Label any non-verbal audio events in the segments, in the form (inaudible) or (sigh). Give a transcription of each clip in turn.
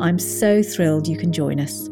I'm so thrilled you can join us.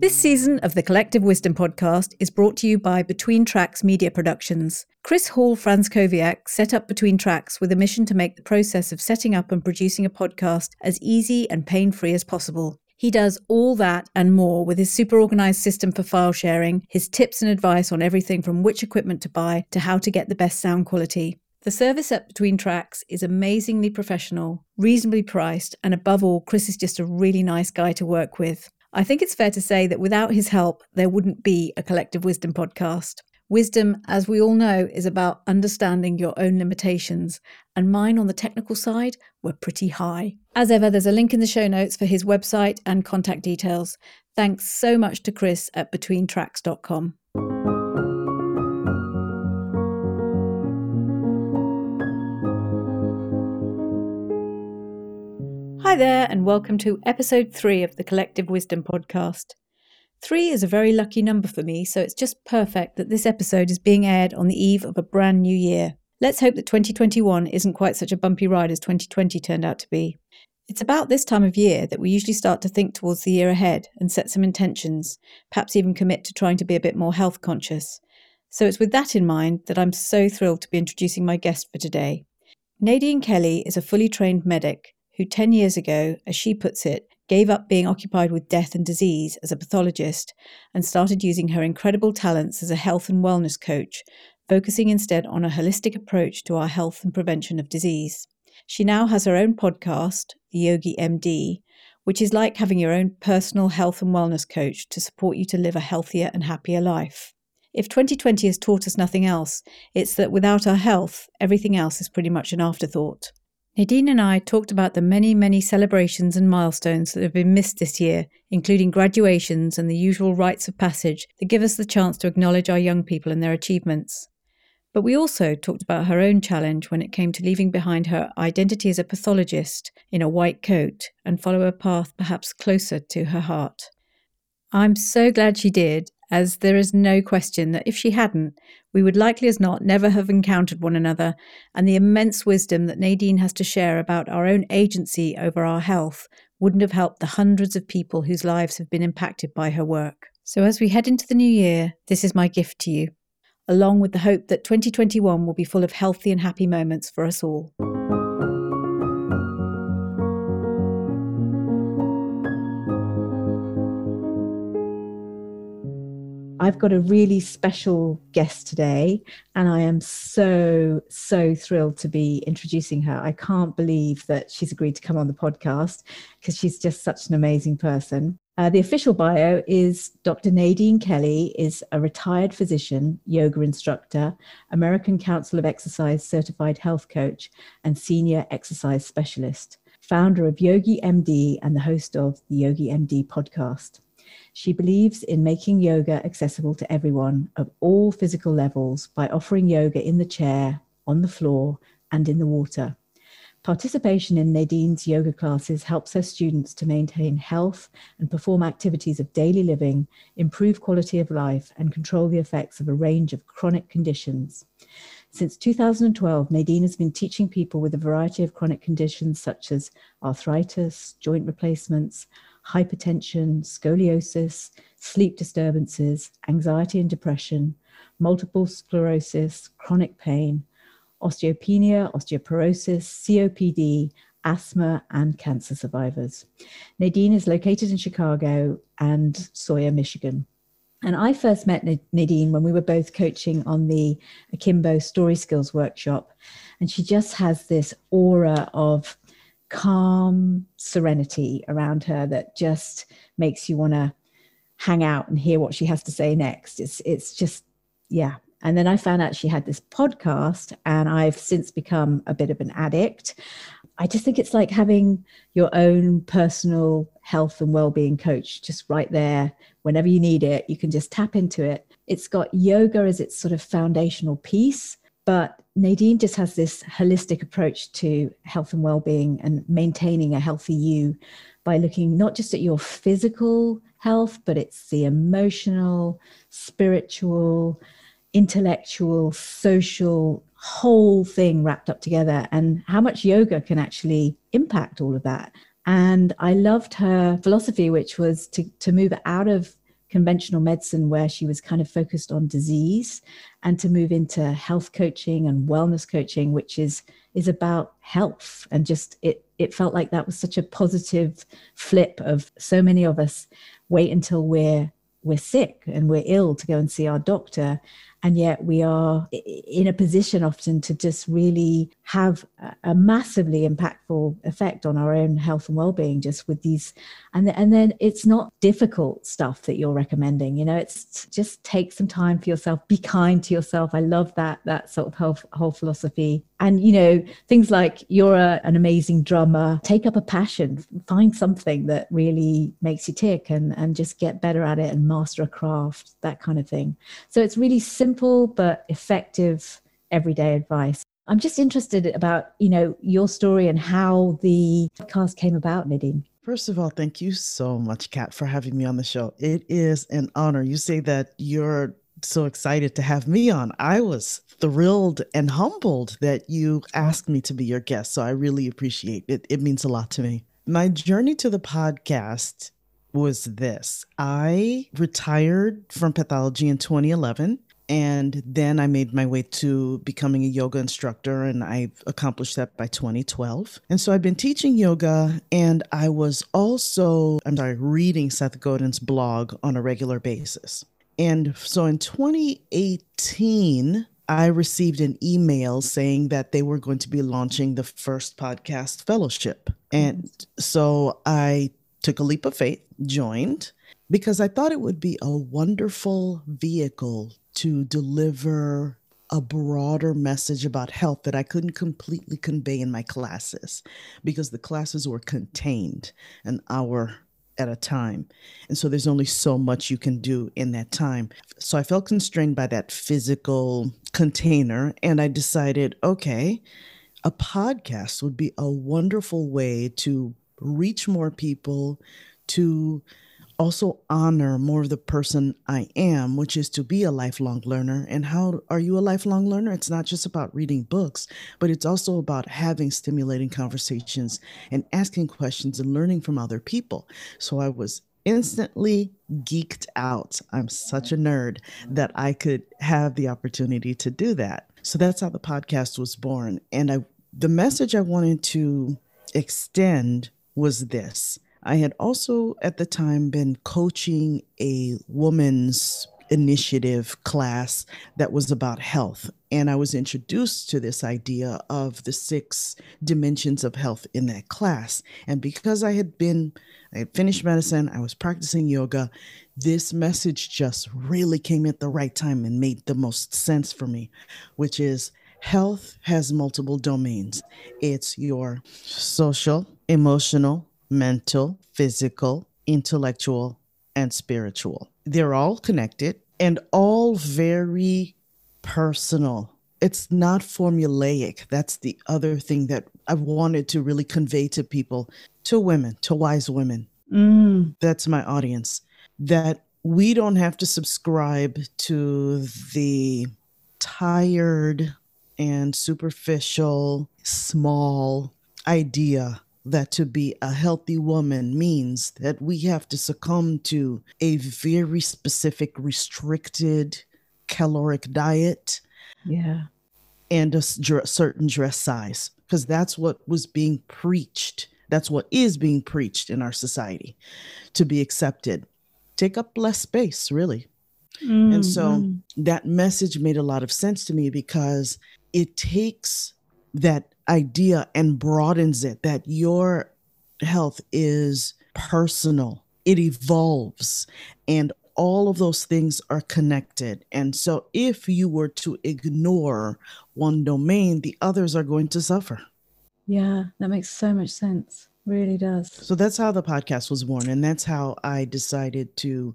This season of the Collective Wisdom podcast is brought to you by Between Tracks Media Productions. Chris Hall Franzkowiak set up Between Tracks with a mission to make the process of setting up and producing a podcast as easy and pain free as possible. He does all that and more with his super organized system for file sharing, his tips and advice on everything from which equipment to buy to how to get the best sound quality. The service at Between Tracks is amazingly professional, reasonably priced, and above all, Chris is just a really nice guy to work with. I think it's fair to say that without his help, there wouldn't be a Collective Wisdom podcast. Wisdom, as we all know, is about understanding your own limitations, and mine on the technical side were pretty high. As ever, there's a link in the show notes for his website and contact details. Thanks so much to Chris at betweentracks.com. there, and welcome to episode three of the Collective Wisdom podcast. Three is a very lucky number for me, so it's just perfect that this episode is being aired on the eve of a brand new year. Let's hope that 2021 isn't quite such a bumpy ride as 2020 turned out to be. It's about this time of year that we usually start to think towards the year ahead and set some intentions, perhaps even commit to trying to be a bit more health conscious. So it's with that in mind that I'm so thrilled to be introducing my guest for today. Nadine Kelly is a fully trained medic who 10 years ago, as she puts it, gave up being occupied with death and disease as a pathologist and started using her incredible talents as a health and wellness coach, focusing instead on a holistic approach to our health and prevention of disease. She now has her own podcast, The Yogi MD, which is like having your own personal health and wellness coach to support you to live a healthier and happier life. If 2020 has taught us nothing else, it's that without our health, everything else is pretty much an afterthought. Nadine and I talked about the many, many celebrations and milestones that have been missed this year, including graduations and the usual rites of passage that give us the chance to acknowledge our young people and their achievements. But we also talked about her own challenge when it came to leaving behind her identity as a pathologist in a white coat and follow a path perhaps closer to her heart. I'm so glad she did, as there is no question that if she hadn't, we would likely as not never have encountered one another, and the immense wisdom that Nadine has to share about our own agency over our health wouldn't have helped the hundreds of people whose lives have been impacted by her work. So, as we head into the new year, this is my gift to you, along with the hope that 2021 will be full of healthy and happy moments for us all. I've got a really special guest today, and I am so, so thrilled to be introducing her. I can't believe that she's agreed to come on the podcast because she's just such an amazing person. Uh, the official bio is Dr. Nadine Kelly is a retired physician, yoga instructor, American Council of Exercise certified health coach, and senior exercise specialist, founder of Yogi MD and the host of the Yogi MD podcast. She believes in making yoga accessible to everyone of all physical levels by offering yoga in the chair, on the floor, and in the water. Participation in Nadine's yoga classes helps her students to maintain health and perform activities of daily living, improve quality of life, and control the effects of a range of chronic conditions. Since 2012, Nadine has been teaching people with a variety of chronic conditions such as arthritis, joint replacements, hypertension, scoliosis, sleep disturbances, anxiety and depression, multiple sclerosis, chronic pain, osteopenia, osteoporosis, COPD, asthma, and cancer survivors. Nadine is located in Chicago and Sawyer, Michigan. And I first met Nadine when we were both coaching on the Akimbo Story Skills Workshop. And she just has this aura of calm serenity around her that just makes you want to hang out and hear what she has to say next. It's it's just yeah. And then I found out she had this podcast, and I've since become a bit of an addict. I just think it's like having your own personal health and well-being coach just right there whenever you need it. You can just tap into it. It's got yoga as its sort of foundational piece, but Nadine just has this holistic approach to health and well-being and maintaining a healthy you by looking not just at your physical health, but it's the emotional, spiritual, intellectual, social whole thing wrapped up together and how much yoga can actually impact all of that. And I loved her philosophy, which was to, to move out of conventional medicine, where she was kind of focused on disease, and to move into health coaching and wellness coaching, which is is about health. And just it it felt like that was such a positive flip of so many of us wait until we're we're sick and we're ill to go and see our doctor and yet we are in a position often to just really have a massively impactful effect on our own health and well-being just with these and and then it's not difficult stuff that you're recommending you know it's just take some time for yourself be kind to yourself. I love that that sort of whole, whole philosophy. And you know things like you're a, an amazing drummer take up a passion find something that really makes you tick and and just get better at it and master a craft that kind of thing. So it's really simple but effective everyday advice i'm just interested about you know your story and how the podcast came about nadine First of all, thank you so much, Kat, for having me on the show. It is an honor. You say that you're so excited to have me on. I was thrilled and humbled that you asked me to be your guest. So I really appreciate it. It means a lot to me. My journey to the podcast was this I retired from pathology in 2011. And then I made my way to becoming a yoga instructor, and I accomplished that by 2012. And so I've been teaching yoga, and I was also, I'm sorry, reading Seth Godin's blog on a regular basis. And so in 2018, I received an email saying that they were going to be launching the first podcast fellowship. And mm-hmm. so I took a leap of faith, joined, because I thought it would be a wonderful vehicle to deliver a broader message about health that I couldn't completely convey in my classes because the classes were contained an hour at a time. And so there's only so much you can do in that time. So I felt constrained by that physical container. And I decided, okay, a podcast would be a wonderful way to reach more people, to also honor more of the person I am, which is to be a lifelong learner. And how are you a lifelong learner? It's not just about reading books, but it's also about having stimulating conversations and asking questions and learning from other people. So I was instantly geeked out. I'm such a nerd that I could have the opportunity to do that. So that's how the podcast was born. And I the message I wanted to extend was this I had also at the time been coaching a woman's initiative class that was about health. And I was introduced to this idea of the six dimensions of health in that class. And because I had been, I had finished medicine, I was practicing yoga, this message just really came at the right time and made the most sense for me, which is health has multiple domains it's your social, emotional, mental, physical, intellectual, and spiritual. They're all connected and all very personal. It's not formulaic. That's the other thing that I wanted to really convey to people, to women, to wise women. Mm. That's my audience. That we don't have to subscribe to the tired and superficial, small idea that to be a healthy woman means that we have to succumb to a very specific, restricted caloric diet. Yeah. And a certain dress size, because that's what was being preached. That's what is being preached in our society to be accepted. Take up less space, really. Mm-hmm. And so mm-hmm. that message made a lot of sense to me because it takes that idea and broadens it that your health is personal, it evolves, and all of those things are connected. And so if you were to ignore one domain, the others are going to suffer. Yeah, that makes so much sense. Really does. So that's how the podcast was born. And that's how I decided to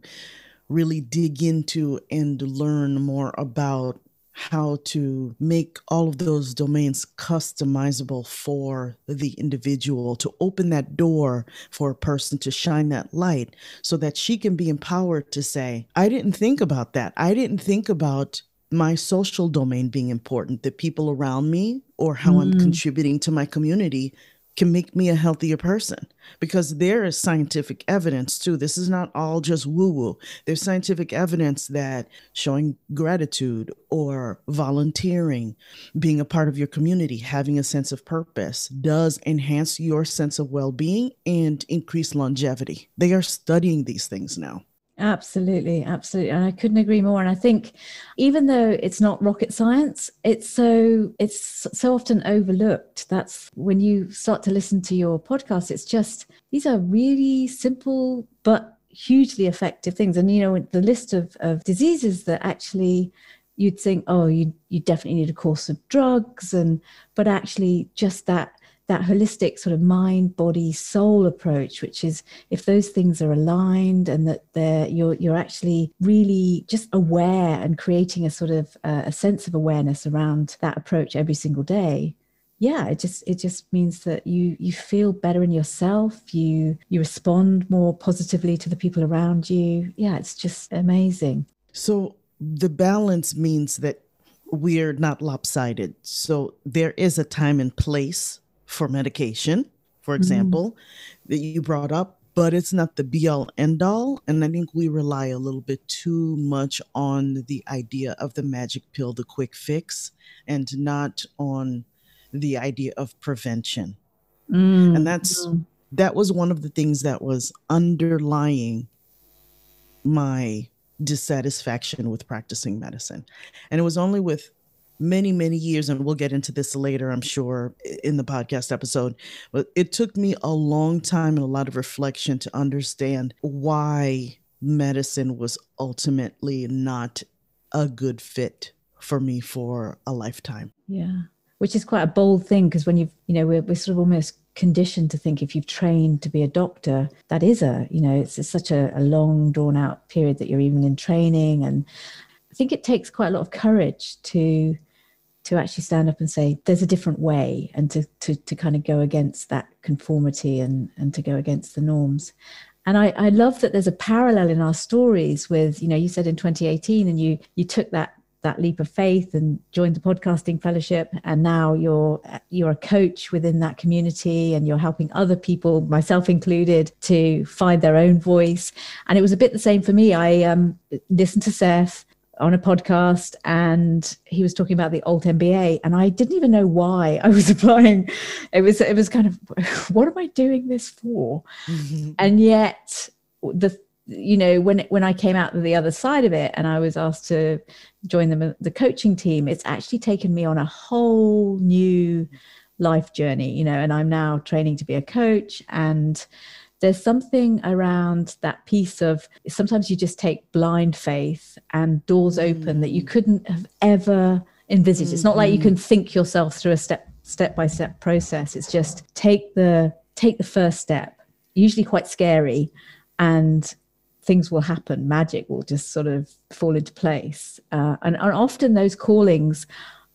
really dig into and learn more about how to make all of those domains customizable for the individual to open that door for a person to shine that light so that she can be empowered to say, I didn't think about that. I didn't think about my social domain being important, the people around me, or how mm. I'm contributing to my community can make me a healthier person because there is scientific evidence too. This is not all just woo woo. There's scientific evidence that showing gratitude or volunteering, being a part of your community, having a sense of purpose does enhance your sense of well being and increase longevity. They are studying these things now. Absolutely, absolutely. And I couldn't agree more. And I think even though it's not rocket science, it's so it's so often overlooked. That's when you start to listen to your podcast, it's just these are really simple but hugely effective things. And you know, the list of, of diseases that actually you'd think, oh, you you definitely need a course of drugs and but actually just that that holistic sort of mind body soul approach which is if those things are aligned and that they're you're you're actually really just aware and creating a sort of uh, a sense of awareness around that approach every single day yeah it just it just means that you you feel better in yourself. You you respond more positively to the people around you. Yeah it's just amazing. So the balance means that we're not lopsided. So there is a time and place for medication, for mm-hmm. example, mm-hmm. that you brought up, but it's not the be all end all. And I think we rely a little bit too much on the idea of the magic pill, the quick fix, and not on the idea of prevention. Mm-hmm. And that's that was one of the things that was underlying my dissatisfaction with practicing medicine. And it was only with many, many years, and we'll get into this later, I'm sure, in the podcast episode. But it took me a long time and a lot of reflection to understand why medicine was ultimately not a good fit for me for a lifetime. Yeah. Which is quite a bold thing because when you've, you know, we're, we're sort of almost conditioned to think if you've trained to be a doctor, that is a, you know, it's, it's such a, a long drawn out period that you're even in training. And I think it takes quite a lot of courage to to actually stand up and say there's a different way and to to, to kind of go against that conformity and and to go against the norms. And I, I love that there's a parallel in our stories with you know you said in 2018 and you you took that that leap of faith and joined the podcasting fellowship and now you're you're a coach within that community and you're helping other people myself included to find their own voice. And it was a bit the same for me. I um, listened to seth on a podcast and he was talking about the alt MBA and I didn't even know why I was (laughs) applying. It was it was kind of (laughs) what am I doing this for? Mm-hmm. And yet the you know when when I came out the other side of it and I was asked to join the the coaching team, it's actually taken me on a whole new life journey, you know, and I'm now training to be a coach and there's something around that piece of sometimes you just take blind faith and doors mm. open that you mm. couldn't have ever envisaged. Mm-hmm. It's not like you can mm-hmm. think yourself through a step step by step process. It's just take the take the first step, usually quite scary, and things will happen. Magic will just sort of fall into place. Uh, and, and often those callings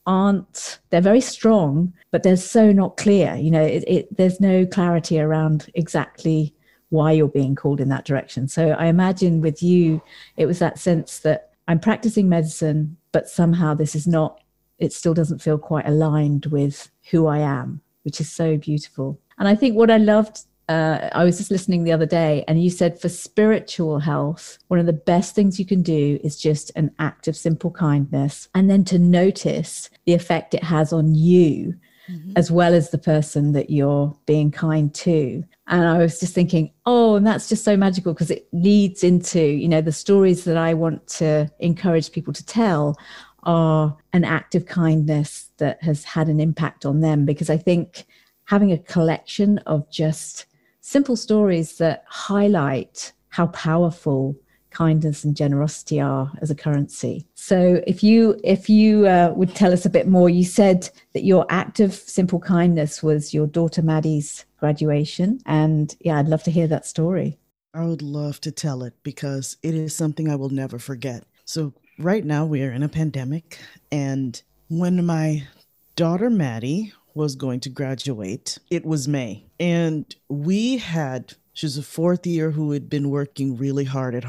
aren't they're very strong but they're so not clear you know it, it, there's no clarity around exactly why you're being called in that direction. So I imagine with you, it was that sense that I'm practicing medicine, but somehow this is not, it still doesn't feel quite aligned with who I am, which is so beautiful. And I think what I loved, uh, I was just listening the other day, and you said for spiritual health, one of the best things you can do is just an act of simple kindness, and then to notice the effect it has on you mm-hmm. as well as the person that you're being kind to. And I was just thinking, oh, and that's just so magical because it leads into, you know, the stories that I want to encourage people to tell are an act of kindness that has had an impact on them. Because I think having a collection of just simple stories that highlight how powerful kindness and generosity are as a currency. So if you if you uh, would tell us a bit more, you said that your act of simple kindness was your daughter Maddie's graduation, and yeah, I'd love to hear that story. I would love to tell it because it is something I will never forget. So right now we are in a pandemic, and when my daughter Maddie was going to graduate, it was May, and we had she was a fourth year who had been working really hard at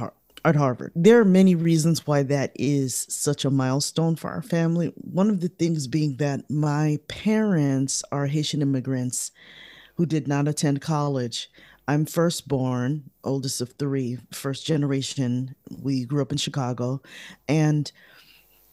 at Harvard. There are many reasons why that is such a milestone for our family. One of the things being that my parents are Haitian immigrants who did not attend college. I'm firstborn, oldest of three, first generation. We grew up in Chicago. And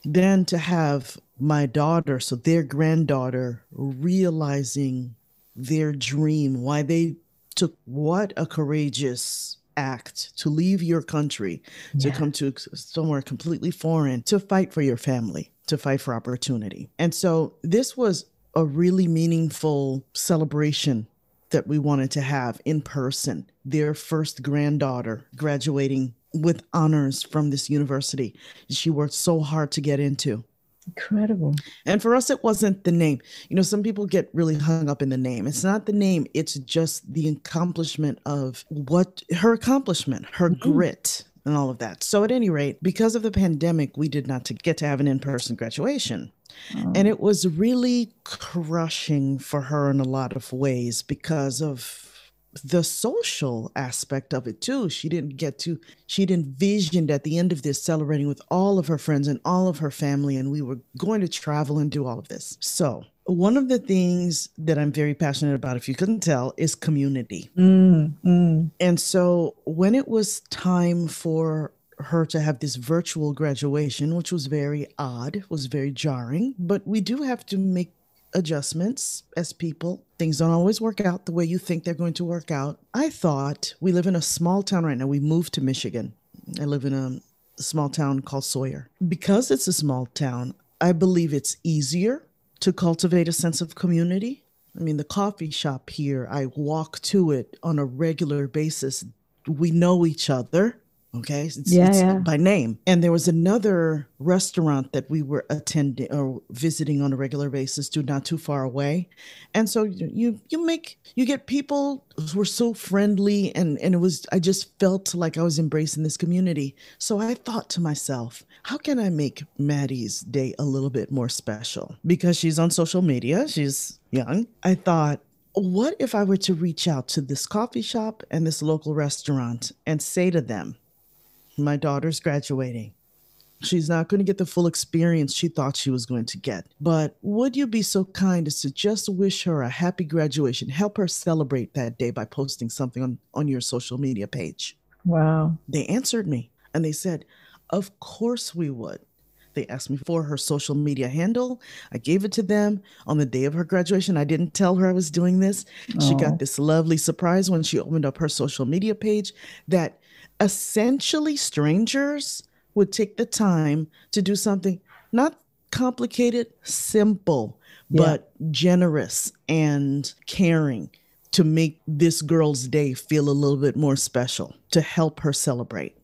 then to have my daughter, so their granddaughter, realizing their dream, why they took what a courageous act to leave your country to come to somewhere completely foreign to fight for your family to fight for opportunity. And so this was a really meaningful celebration that we wanted to have in person. Their first granddaughter graduating with honors from this university she worked so hard to get into Incredible. And for us, it wasn't the name. You know, some people get really hung up in the name. It's not the name, it's just the accomplishment of what her accomplishment, her mm-hmm. grit, and all of that. So, at any rate, because of the pandemic, we did not to get to have an in person graduation. Oh. And it was really crushing for her in a lot of ways because of the social aspect of it too. She didn't get to, she'd envisioned at the end of this celebrating with all of her friends and all of her family, and we were going to travel and do all of this. So, one of the things that I'm very passionate about, if you couldn't tell, is community. Mm, mm. And so, when it was time for her to have this virtual graduation, which was very odd, was very jarring, but we do have to make adjustments as people. Things don't always work out the way you think they're going to work out. I thought we live in a small town right now. We moved to Michigan. I live in a small town called Sawyer. Because it's a small town, I believe it's easier to cultivate a sense of community. I mean, the coffee shop here, I walk to it on a regular basis. We know each other. Okay. It's, yeah, it's yeah. by name. And there was another restaurant that we were attending or visiting on a regular basis to not too far away. And so you you make you get people who were so friendly and and it was I just felt like I was embracing this community. So I thought to myself, how can I make Maddie's day a little bit more special? Because she's on social media, she's young. I thought what if I were to reach out to this coffee shop and this local restaurant and say to them, my daughter's graduating. She's not going to get the full experience she thought she was going to get. But would you be so kind as to just wish her a happy graduation? Help her celebrate that day by posting something on, on your social media page. Wow. They answered me and they said, Of course we would. They asked me for her social media handle. I gave it to them on the day of her graduation. I didn't tell her I was doing this. Aww. She got oh. this lovely surprise when she opened up her social media page that essentially strangers would take the time to do something not complicated, simple, yeah. but generous and caring to make this girl's day feel a little bit more special, to help her celebrate.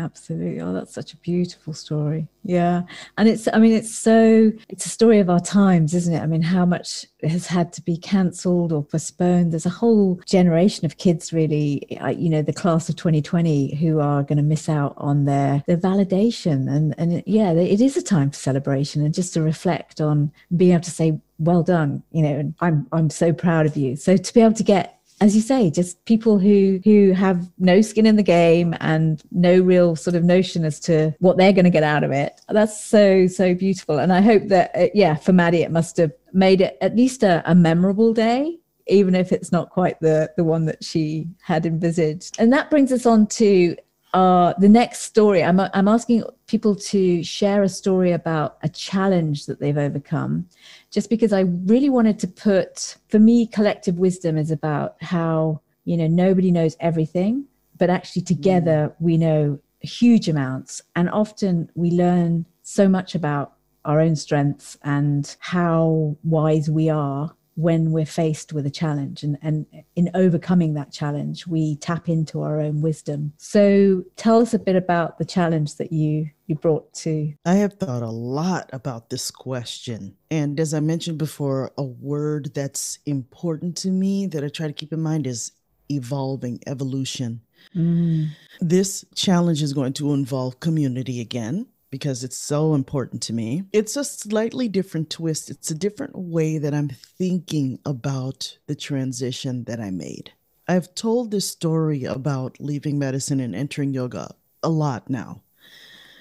Absolutely. Oh, that's such a beautiful story. Yeah. And it's, I mean, it's so, it's a story of our times, isn't it? I mean, how much has had to be cancelled or postponed. There's a whole generation of kids, really, uh, you know, the class of 2020 who are going to miss out on their, their validation. And, and yeah, it is a time for celebration and just to reflect on being able to say, well done, you know, and I'm, I'm so proud of you. So to be able to get as you say, just people who who have no skin in the game and no real sort of notion as to what they're going to get out of it. That's so so beautiful, and I hope that uh, yeah, for Maddie, it must have made it at least a, a memorable day even if it's not quite the the one that she had envisaged. And that brings us on to uh, the next story. I'm I'm asking people to share a story about a challenge that they've overcome just because I really wanted to put, for me, collective wisdom is about how, you know, nobody knows everything, but actually together mm. we know huge amounts. And often we learn so much about our own strengths and how wise we are when we're faced with a challenge and, and in overcoming that challenge we tap into our own wisdom. So tell us a bit about the challenge that you you brought to i have thought a lot about this question. And as i mentioned before a word that's important to me that i try to keep in mind is evolving evolution. Mm. this challenge is going to involve community again because it's so important to me. It's a slightly different twist. It's a different way that I'm thinking about the transition that I made. I've told this story about leaving medicine and entering yoga a lot now.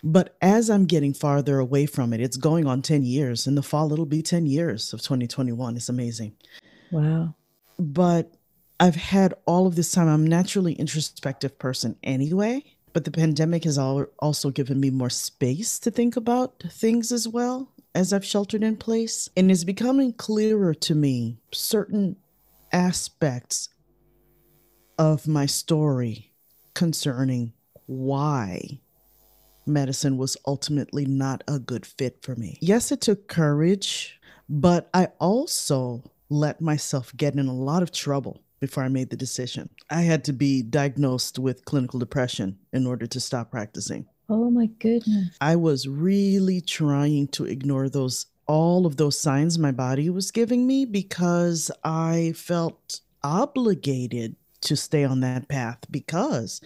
But as I'm getting farther away from it, it's going on 10 years. In the fall, it'll be 10 years of 2021. It's amazing. Wow. But I've had all of this time. I'm naturally introspective person anyway. But the pandemic has also given me more space to think about things as well as I've sheltered in place. And it's becoming clearer to me certain aspects of my story concerning why medicine was ultimately not a good fit for me. Yes, it took courage, but I also let myself get in a lot of trouble before I made the decision. I had to be diagnosed with clinical depression in order to stop practicing. Oh my goodness. I was really trying to ignore those all of those signs my body was giving me because I felt obligated to stay on that path because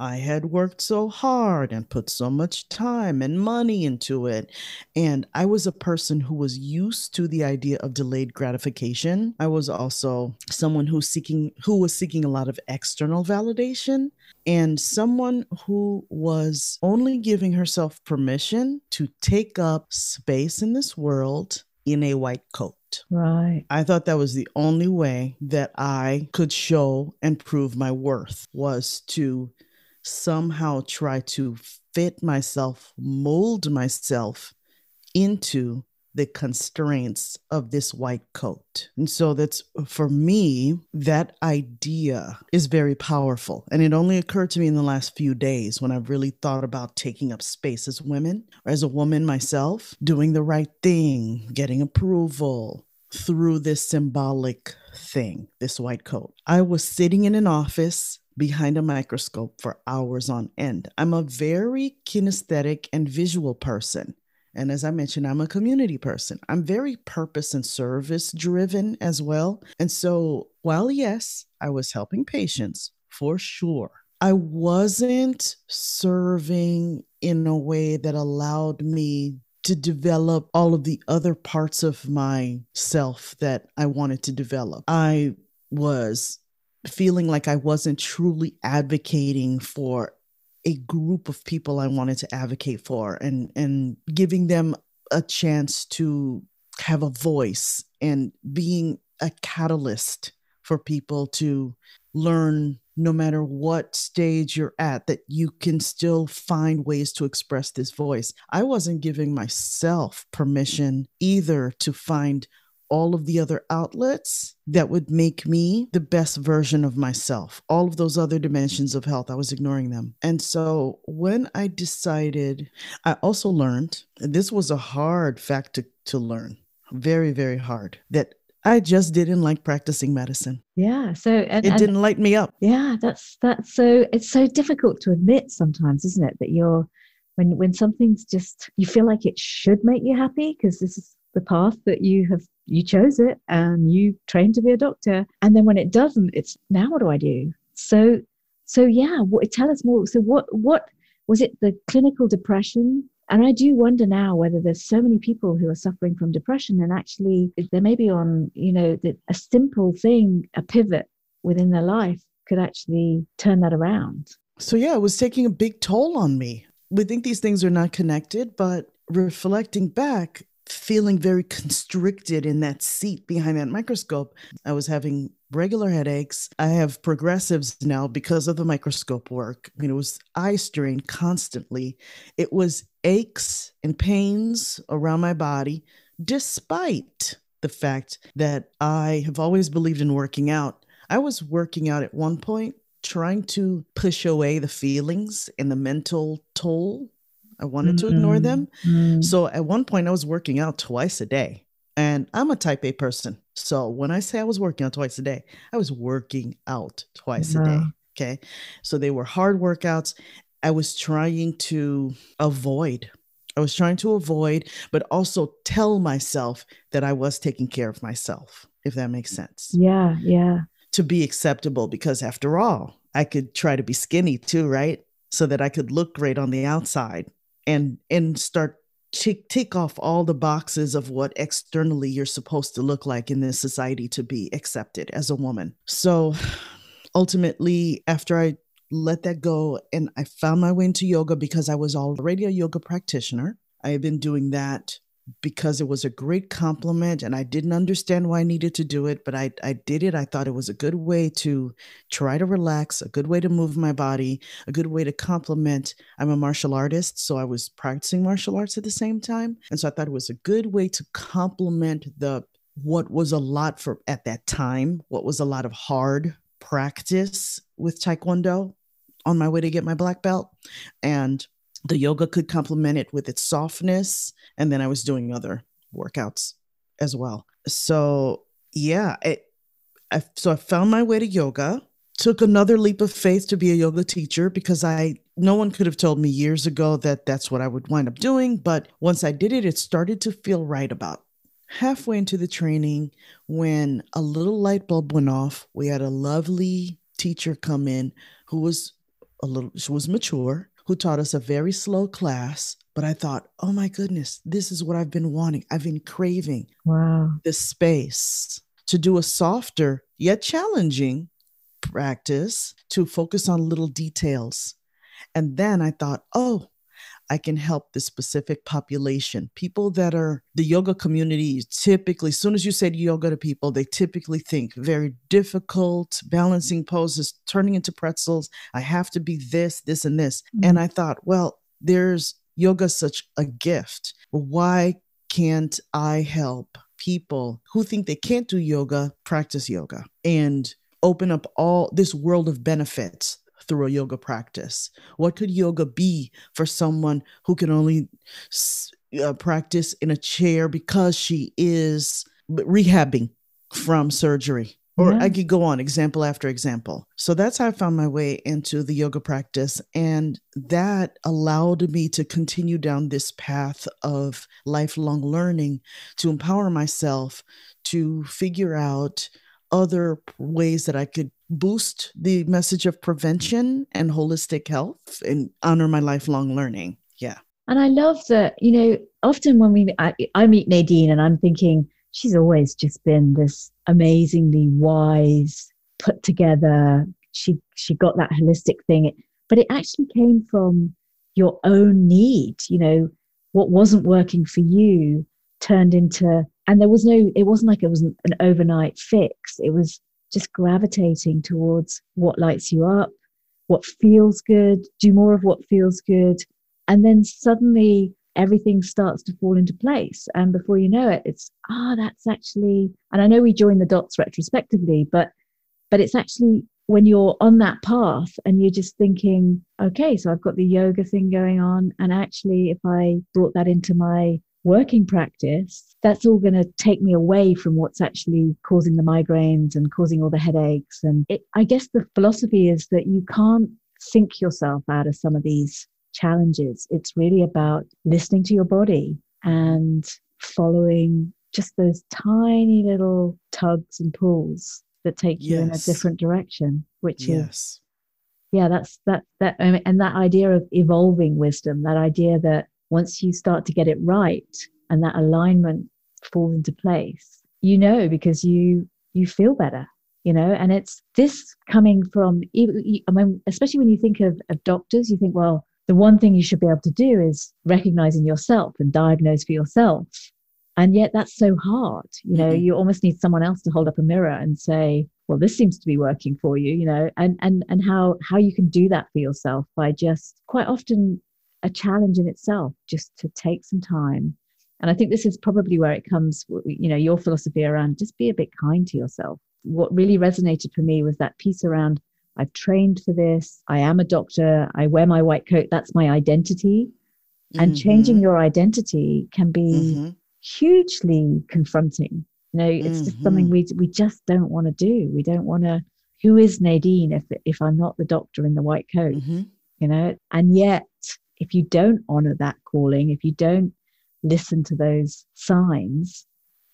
I had worked so hard and put so much time and money into it. And I was a person who was used to the idea of delayed gratification. I was also someone who's seeking who was seeking a lot of external validation and someone who was only giving herself permission to take up space in this world in a white coat. Right. I thought that was the only way that I could show and prove my worth was to somehow try to fit myself, mold myself into the constraints of this white coat. And so that's for me, that idea is very powerful. And it only occurred to me in the last few days when I've really thought about taking up space as women or as a woman myself, doing the right thing, getting approval through this symbolic thing, this white coat. I was sitting in an office behind a microscope for hours on end. I'm a very kinesthetic and visual person. And as I mentioned, I'm a community person. I'm very purpose and service driven as well. And so, while yes, I was helping patients for sure, I wasn't serving in a way that allowed me to develop all of the other parts of myself that I wanted to develop. I was feeling like I wasn't truly advocating for a group of people I wanted to advocate for and and giving them a chance to have a voice and being a catalyst for people to learn no matter what stage you're at that you can still find ways to express this voice. I wasn't giving myself permission either to find all of the other outlets that would make me the best version of myself. All of those other dimensions of health, I was ignoring them. And so when I decided, I also learned, this was a hard fact to, to learn, very, very hard, that I just didn't like practicing medicine. Yeah. So and, it didn't light me up. Yeah, that's that's so it's so difficult to admit sometimes, isn't it? That you're when when something's just you feel like it should make you happy because this is the path that you have you chose it and you trained to be a doctor. And then when it doesn't it's now what do i do? So so yeah what, tell us more. So what what was it the clinical depression? And i do wonder now whether there's so many people who are suffering from depression and actually they may be on you know a simple thing a pivot within their life could actually turn that around. So yeah it was taking a big toll on me. We think these things are not connected but reflecting back feeling very constricted in that seat behind that microscope. I was having regular headaches. I have progressives now because of the microscope work. I mean, it was eye strain constantly. It was aches and pains around my body, despite the fact that I have always believed in working out. I was working out at one point, trying to push away the feelings and the mental toll I wanted mm-hmm. to ignore them. Mm-hmm. So at one point, I was working out twice a day. And I'm a type A person. So when I say I was working out twice a day, I was working out twice a day. Okay. So they were hard workouts. I was trying to avoid. I was trying to avoid, but also tell myself that I was taking care of myself, if that makes sense. Yeah. Yeah. To be acceptable, because after all, I could try to be skinny too, right? So that I could look great on the outside and and start tick, tick off all the boxes of what externally you're supposed to look like in this society to be accepted as a woman. So ultimately, after I let that go and I found my way into yoga because I was already a yoga practitioner, I have been doing that because it was a great complement and I didn't understand why I needed to do it, but I, I did it. I thought it was a good way to try to relax, a good way to move my body, a good way to complement. I'm a martial artist, so I was practicing martial arts at the same time. And so I thought it was a good way to complement the what was a lot for at that time, what was a lot of hard practice with Taekwondo on my way to get my black belt. And the yoga could complement it with its softness and then i was doing other workouts as well. So yeah it I, so i found my way to yoga took another leap of faith to be a yoga teacher because i no one could have told me years ago that that's what i would wind up doing but once i did it it started to feel right about halfway into the training when a little light bulb went off. We had a lovely teacher come in who was a little she was mature who taught us a very slow class. But I thought, oh my goodness, this is what I've been wanting. I've been craving. Wow. This space to do a softer yet challenging practice to focus on little details. And then I thought, oh, I can help this specific population. People that are the yoga community, typically, as soon as you say yoga to people, they typically think very difficult, balancing poses, turning into pretzels. I have to be this, this, and this. Mm-hmm. And I thought, well, there's yoga such a gift. Why can't I help people who think they can't do yoga practice yoga and open up all this world of benefits through a yoga practice? What could yoga be for someone who can only uh, practice in a chair because she is rehabbing from surgery? Or yeah. I could go on example after example. So that's how I found my way into the yoga practice. And that allowed me to continue down this path of lifelong learning to empower myself to figure out other ways that I could boost the message of prevention and holistic health and honor my lifelong learning. Yeah. And I love that, you know, often when we, I, I meet Nadine and I'm thinking, she's always just been this amazingly wise, put together. She, she got that holistic thing, but it actually came from your own need, you know, what wasn't working for you turned into and there was no it wasn't like it was an, an overnight fix it was just gravitating towards what lights you up, what feels good, do more of what feels good. And then suddenly everything starts to fall into place. And before you know it, it's, ah, oh, that's actually, and I know we join the dots retrospectively, but but it's actually when you're on that path and you're just thinking, okay, so I've got the yoga thing going on. And actually, if I brought that into my working practice, that's all going to take me away from what's actually causing the migraines and causing all the headaches. And it, I guess the philosophy is that you can't think yourself out of some of these challenges. It's really about listening to your body and following just those tiny little tugs and pulls that take yes. you in a different direction, which yes. is yeah, that's that that I mean, and that idea of evolving wisdom, that idea that once you start to get it right and that alignment falls into place you know because you you feel better you know? And it's this coming from even i mean especially when you think of, of doctors you think well the one thing you should be able to do is recognize in yourself and diagnose for yourself. And yet that's so hard you know? Mm-hmm. you almost need someone else to hold up a mirror and say well this seems to be working for you you know? And and and how how you can do that for yourself by just quite often a challenge in itself just to take some time and i think this is probably where it comes you know your philosophy around just be a bit kind to yourself what really resonated for me was that piece around i've trained for this i am a doctor i wear my white coat that's my identity and mm-hmm. changing your identity can be mm-hmm. hugely confronting. You know, it's mm-hmm. just something we we just don't want to do. We don't want to. Who is Nadine if if I'm not the doctor in the white coat? Mm-hmm. You know, and yet if you don't honor that calling, if you don't listen to those signs,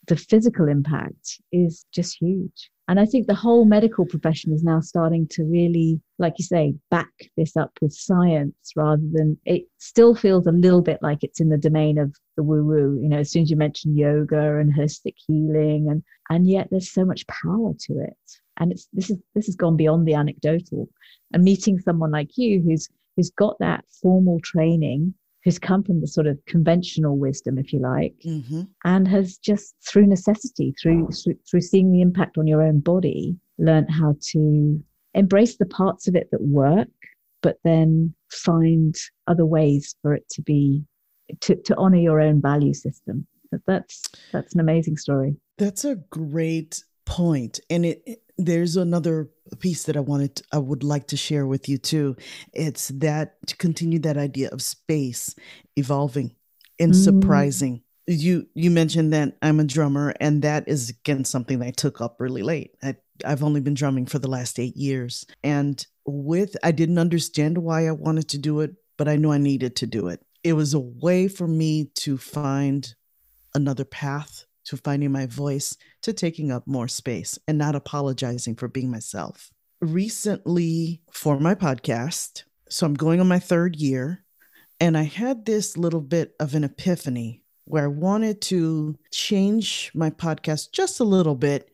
the physical impact is just huge. And I think the whole medical profession is now starting to really, like you say, back this up with science rather than it still feels a little bit like it's in the domain of the woo woo. You know, as soon as you mention yoga and holistic healing, and and yet there's so much power to it. And it's this is this has gone beyond the anecdotal. And meeting someone like you who's who's got that formal training who's come from the sort of conventional wisdom, if you like, mm-hmm. and has just through necessity, through, through through seeing the impact on your own body, learned how to embrace the parts of it that work, but then find other ways for it to be to, to honor your own value system. That's that's an amazing story. That's a great point, and it there's another piece that I wanted I would like to share with you too. It's that to continue that idea of space evolving and mm. surprising. You you mentioned that I'm a drummer and that is again something that I took up really late. I, I've only been drumming for the last 8 years and with I didn't understand why I wanted to do it, but I knew I needed to do it. It was a way for me to find another path to finding my voice to taking up more space and not apologizing for being myself. Recently, for my podcast, so I'm going on my third year, and I had this little bit of an epiphany where I wanted to change my podcast just a little bit.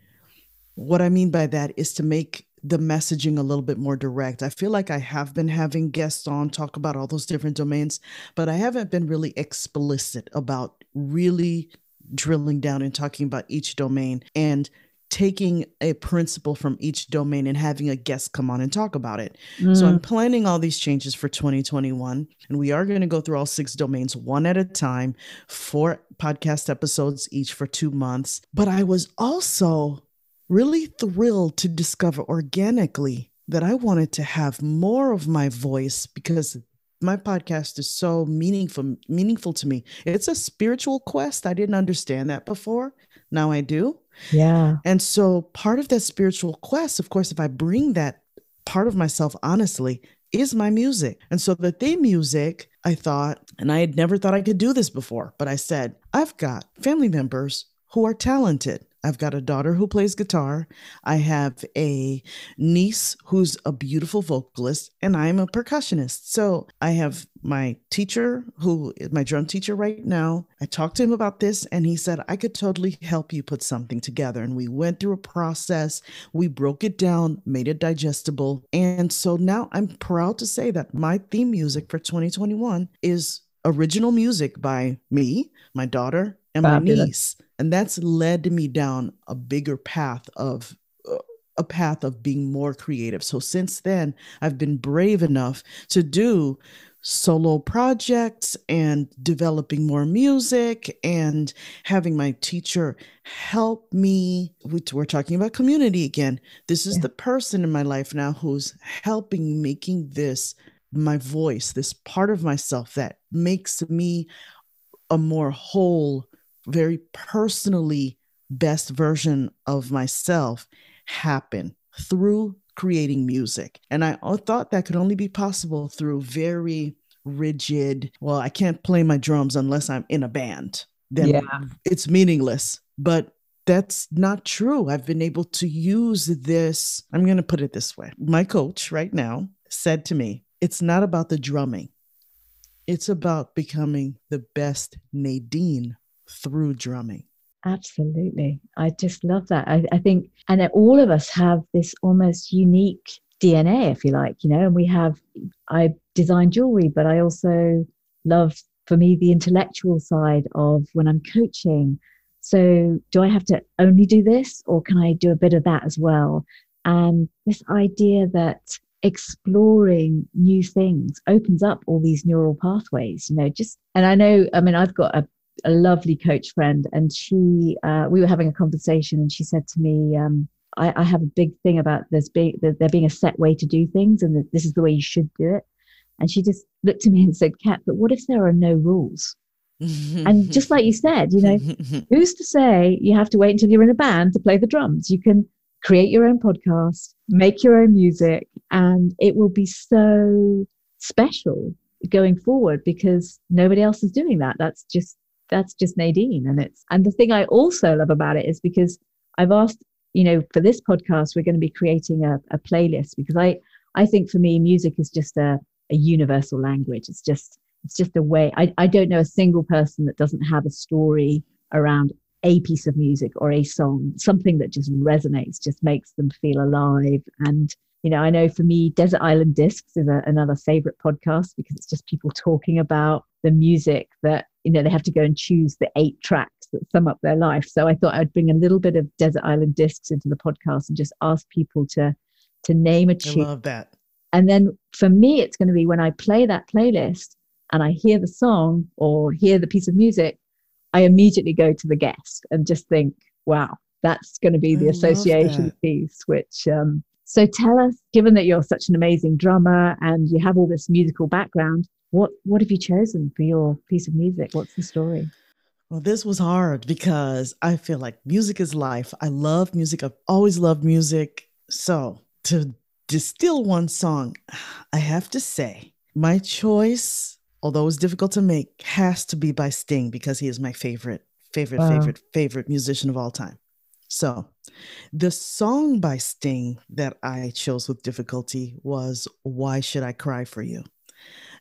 What I mean by that is to make the messaging a little bit more direct. I feel like I have been having guests on talk about all those different domains, but I haven't been really explicit about really drilling down and talking about each domain and taking a principle from each domain and having a guest come on and talk about it. Mm. So I'm mm. planning all these changes for 2021 and we are going to go through all six domains one at a time, four podcast episodes each for 2 months. But I was also really thrilled to discover organically that I wanted to have more of my voice because my podcast is so meaningful meaningful to me. It's a spiritual quest. I didn't understand that before. Now I do. Yeah. And so part of that spiritual quest, of course, if I bring that part of myself honestly, is my music. And so the theme music, I thought, and I had never thought I could do this before, but I said, I've got family members who are talented. I've got a daughter who plays guitar. I have a niece who's a beautiful vocalist, and I'm a percussionist. So I have my teacher, who is my drum teacher right now. I talked to him about this, and he said, I could totally help you put something together. And we went through a process, we broke it down, made it digestible. And so now I'm proud to say that my theme music for 2021 is original music by me, my daughter, and Fabulous. my niece and that's led me down a bigger path of uh, a path of being more creative so since then i've been brave enough to do solo projects and developing more music and having my teacher help me we're talking about community again this is yeah. the person in my life now who's helping making this my voice this part of myself that makes me a more whole very personally best version of myself happen through creating music. And I thought that could only be possible through very rigid, well, I can't play my drums unless I'm in a band. Then yeah. it's meaningless. But that's not true. I've been able to use this. I'm going to put it this way. My coach right now said to me, it's not about the drumming. It's about becoming the best Nadine through drumming. Absolutely. I just love that. I, I think, and all of us have this almost unique DNA, if you like, you know, and we have, I design jewelry, but I also love, for me, the intellectual side of when I'm coaching. So, do I have to only do this or can I do a bit of that as well? And this idea that exploring new things opens up all these neural pathways, you know, just, and I know, I mean, I've got a a lovely coach friend, and she uh, we were having a conversation, and she said to me, um, I, I, have a big thing about there's being there being a set way to do things, and that this is the way you should do it." And she just looked at me (laughs) and said, "Kat, but what if there are no rules? and just like you said, you know, (laughs) who's to say you have to wait until you're in a band to play the drums? You can create your own podcast, make your own music, and it will be so special going forward because nobody else is doing that. That's just that's just Nadine. And it's and the thing I also love about it is because I've asked, you know, for this podcast, we're going to be creating a, a playlist because I I think for me, music is just a, a universal language. It's just it's just a way. I, I don't know a single person that doesn't have a story around a piece of music or a song, something that just resonates, just makes them feel alive. And, you know, I know for me, Desert Island Discs is a, another favorite podcast because it's just people talking about the music that, you know, they have to go and choose the eight tracks that sum up their life. So I thought I'd bring a little bit of Desert Island Discs into the podcast and just ask people to to name a tune. I love that. And then for me, it's going to be when I play that playlist and I hear the song or hear the piece of music, I immediately go to the guest and just think, wow, that's going to be the I association piece, which, um, so tell us, given that you're such an amazing drummer and you have all this musical background, what, what have you chosen for your piece of music? What's the story? Well, this was hard because I feel like music is life. I love music. I've always loved music. So to distill one song, I have to say my choice although it's difficult to make, has to be by Sting because he is my favorite, favorite, wow. favorite, favorite musician of all time. So, the song by Sting that I chose with difficulty was Why Should I Cry for You?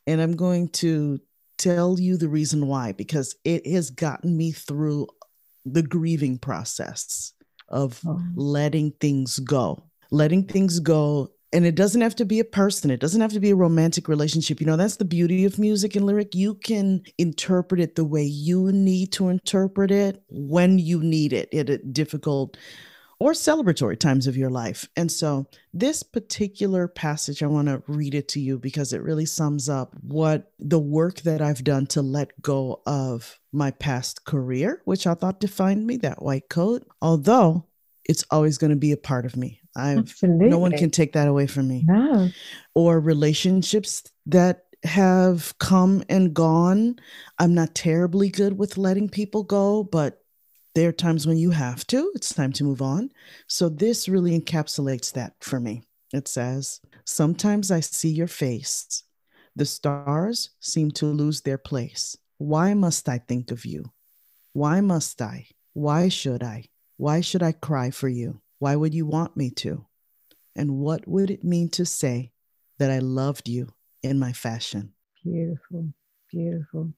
And I'm going to tell you the reason why, because it has gotten me through the grieving process of oh. letting things go. Letting things go and it doesn't have to be a person it doesn't have to be a romantic relationship you know that's the beauty of music and lyric you can interpret it the way you need to interpret it when you need it at a difficult or celebratory times of your life and so this particular passage i want to read it to you because it really sums up what the work that i've done to let go of my past career which i thought defined me that white coat although it's always going to be a part of me I've Absolutely. no one can take that away from me. No. Or relationships that have come and gone. I'm not terribly good with letting people go, but there are times when you have to. It's time to move on. So this really encapsulates that for me. It says, Sometimes I see your face. The stars seem to lose their place. Why must I think of you? Why must I? Why should I? Why should I cry for you? Why would you want me to? And what would it mean to say that I loved you in my fashion? Beautiful, beautiful.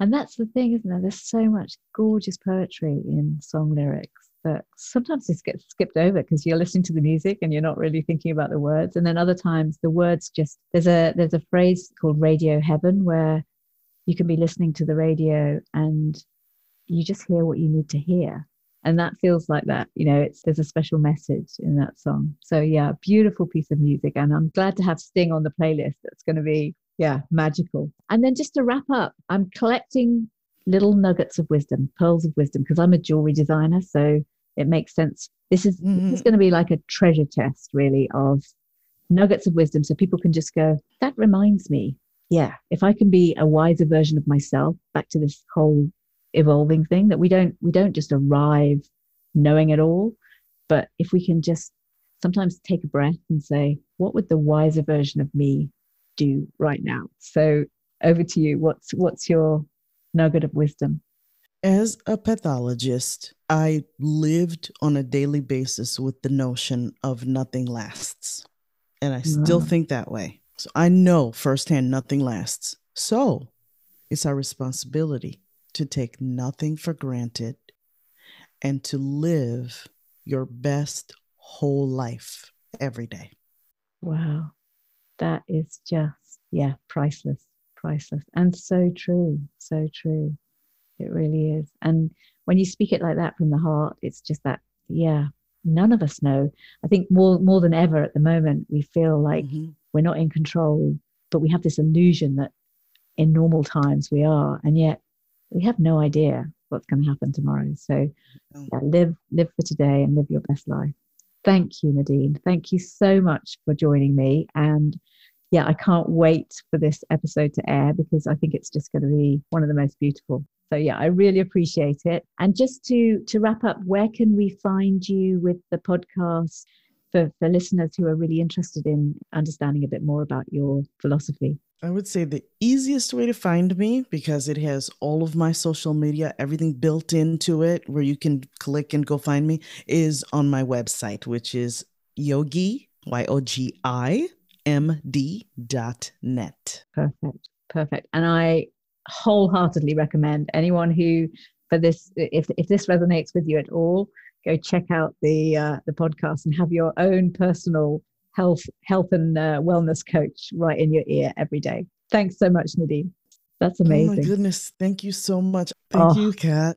And that's the thing, isn't there? There's so much gorgeous poetry in song lyrics that sometimes just gets skipped over because you're listening to the music and you're not really thinking about the words. And then other times the words just there's a there's a phrase called radio heaven where you can be listening to the radio and you just hear what you need to hear and that feels like that you know it's there's a special message in that song so yeah beautiful piece of music and i'm glad to have sting on the playlist that's going to be yeah magical. And then just to wrap up i'm collecting little nuggets of wisdom pearls of wisdom because i'm a jewelry designer so it makes sense. This is mm-hmm. this is going to be like a treasure chest really of nuggets of wisdom so people can just go that reminds me. Yeah if i can be a wiser version of myself back to this whole evolving thing that we don't we don't just arrive knowing it all but if we can just sometimes take a breath and say what would the wiser version of me do right now. So over to you. What's what's your nugget of wisdom? As a pathologist i lived on a daily basis with the notion of nothing lasts and i still ah. think that way. So i know firsthand nothing lasts. So it's our responsibility to take nothing for granted and to live your best whole life every day. Wow. That is just, yeah, priceless, priceless, and so true, so true. It really is. And when you speak it like that from the heart, it's just that, yeah, none of us know. I think more more than ever at the moment, we feel like mm-hmm. we're not in control, but we have this illusion that in normal times we are. And yet we have no idea what's going to happen tomorrow. So yeah, live live for today and live your best life. Thank you, Nadine. Thank you so much for joining me. And yeah, I can't wait for this episode to air because I think it's just going to be one of the most beautiful. So yeah, I really appreciate it. And just to to wrap up, where can we find you with the podcast for, for listeners who are really interested in understanding a bit more about your philosophy? I would say the easiest way to find me because it has all of my social media, everything built into it where you can click and go find me is on my website, which is yogi, Y O G I M D dot net. Perfect. Perfect. And I wholeheartedly recommend anyone who for this if if this resonates with you at all, go check out the uh, the podcast and have your own personal health health and uh, wellness coach right in your ear every day. Thanks so much, Nadine. That's amazing. Oh my goodness. Thank you so much. Thank oh. you, Kat.